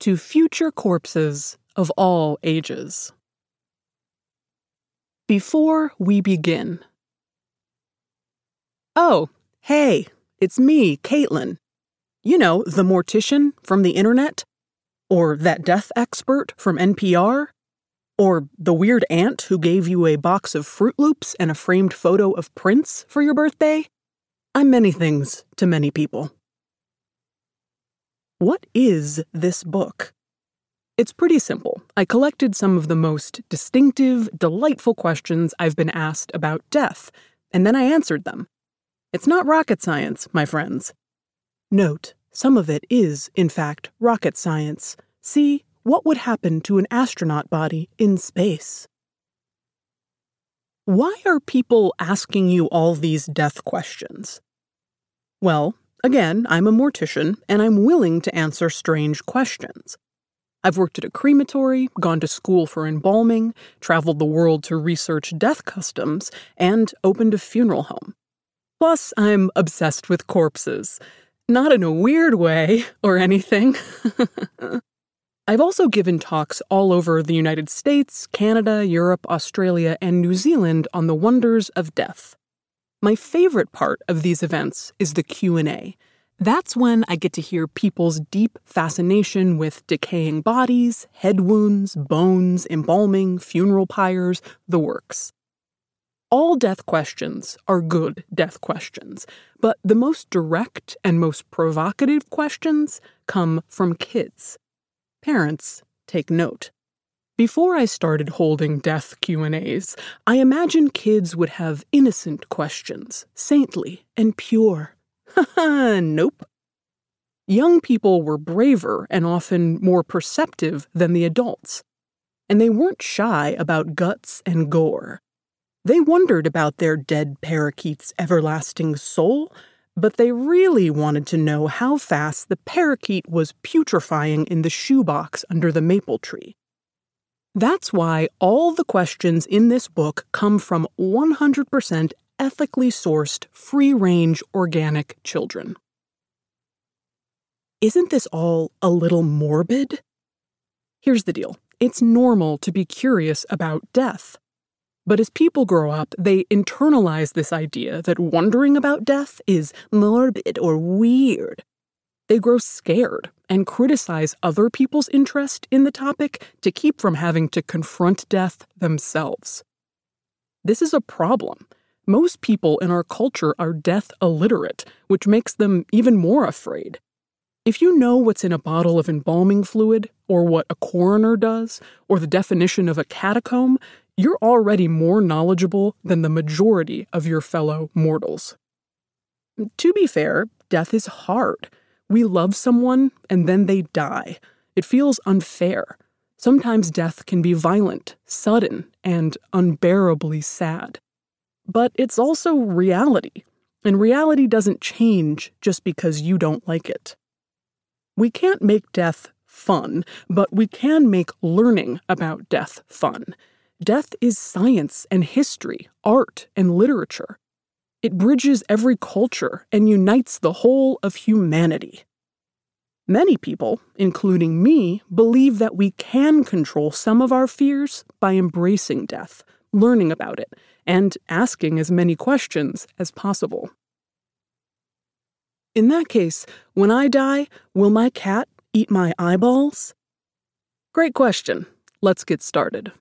to future corpses of all ages. Before we begin. Oh, hey, it's me, Caitlin. You know, the mortician from the internet? Or that death expert from NPR? Or the weird aunt who gave you a box of Froot Loops and a framed photo of Prince for your birthday? I'm many things to many people. What is this book? It's pretty simple. I collected some of the most distinctive, delightful questions I've been asked about death, and then I answered them. It's not rocket science, my friends. Note, some of it is, in fact, rocket science. See, what would happen to an astronaut body in space? Why are people asking you all these death questions? Well, Again, I'm a mortician, and I'm willing to answer strange questions. I've worked at a crematory, gone to school for embalming, traveled the world to research death customs, and opened a funeral home. Plus, I'm obsessed with corpses. Not in a weird way or anything. I've also given talks all over the United States, Canada, Europe, Australia, and New Zealand on the wonders of death. My favorite part of these events is the Q&A. That's when I get to hear people's deep fascination with decaying bodies, head wounds, bones, embalming, funeral pyres, the works. All death questions are good death questions, but the most direct and most provocative questions come from kids. Parents, take note. Before I started holding death Q&As, I imagined kids would have innocent questions, saintly and pure. Nope. Young people were braver and often more perceptive than the adults. And they weren't shy about guts and gore. They wondered about their dead parakeet's everlasting soul, but they really wanted to know how fast the parakeet was putrefying in the shoebox under the maple tree. That's why all the questions in this book come from 100% ethically sourced, free range organic children. Isn't this all a little morbid? Here's the deal it's normal to be curious about death. But as people grow up, they internalize this idea that wondering about death is morbid or weird. They grow scared and criticize other people's interest in the topic to keep from having to confront death themselves. This is a problem. Most people in our culture are death illiterate, which makes them even more afraid. If you know what's in a bottle of embalming fluid, or what a coroner does, or the definition of a catacomb, you're already more knowledgeable than the majority of your fellow mortals. To be fair, death is hard. We love someone and then they die. It feels unfair. Sometimes death can be violent, sudden, and unbearably sad. But it's also reality, and reality doesn't change just because you don't like it. We can't make death fun, but we can make learning about death fun. Death is science and history, art and literature. It bridges every culture and unites the whole of humanity. Many people, including me, believe that we can control some of our fears by embracing death, learning about it, and asking as many questions as possible. In that case, when I die, will my cat eat my eyeballs? Great question. Let's get started.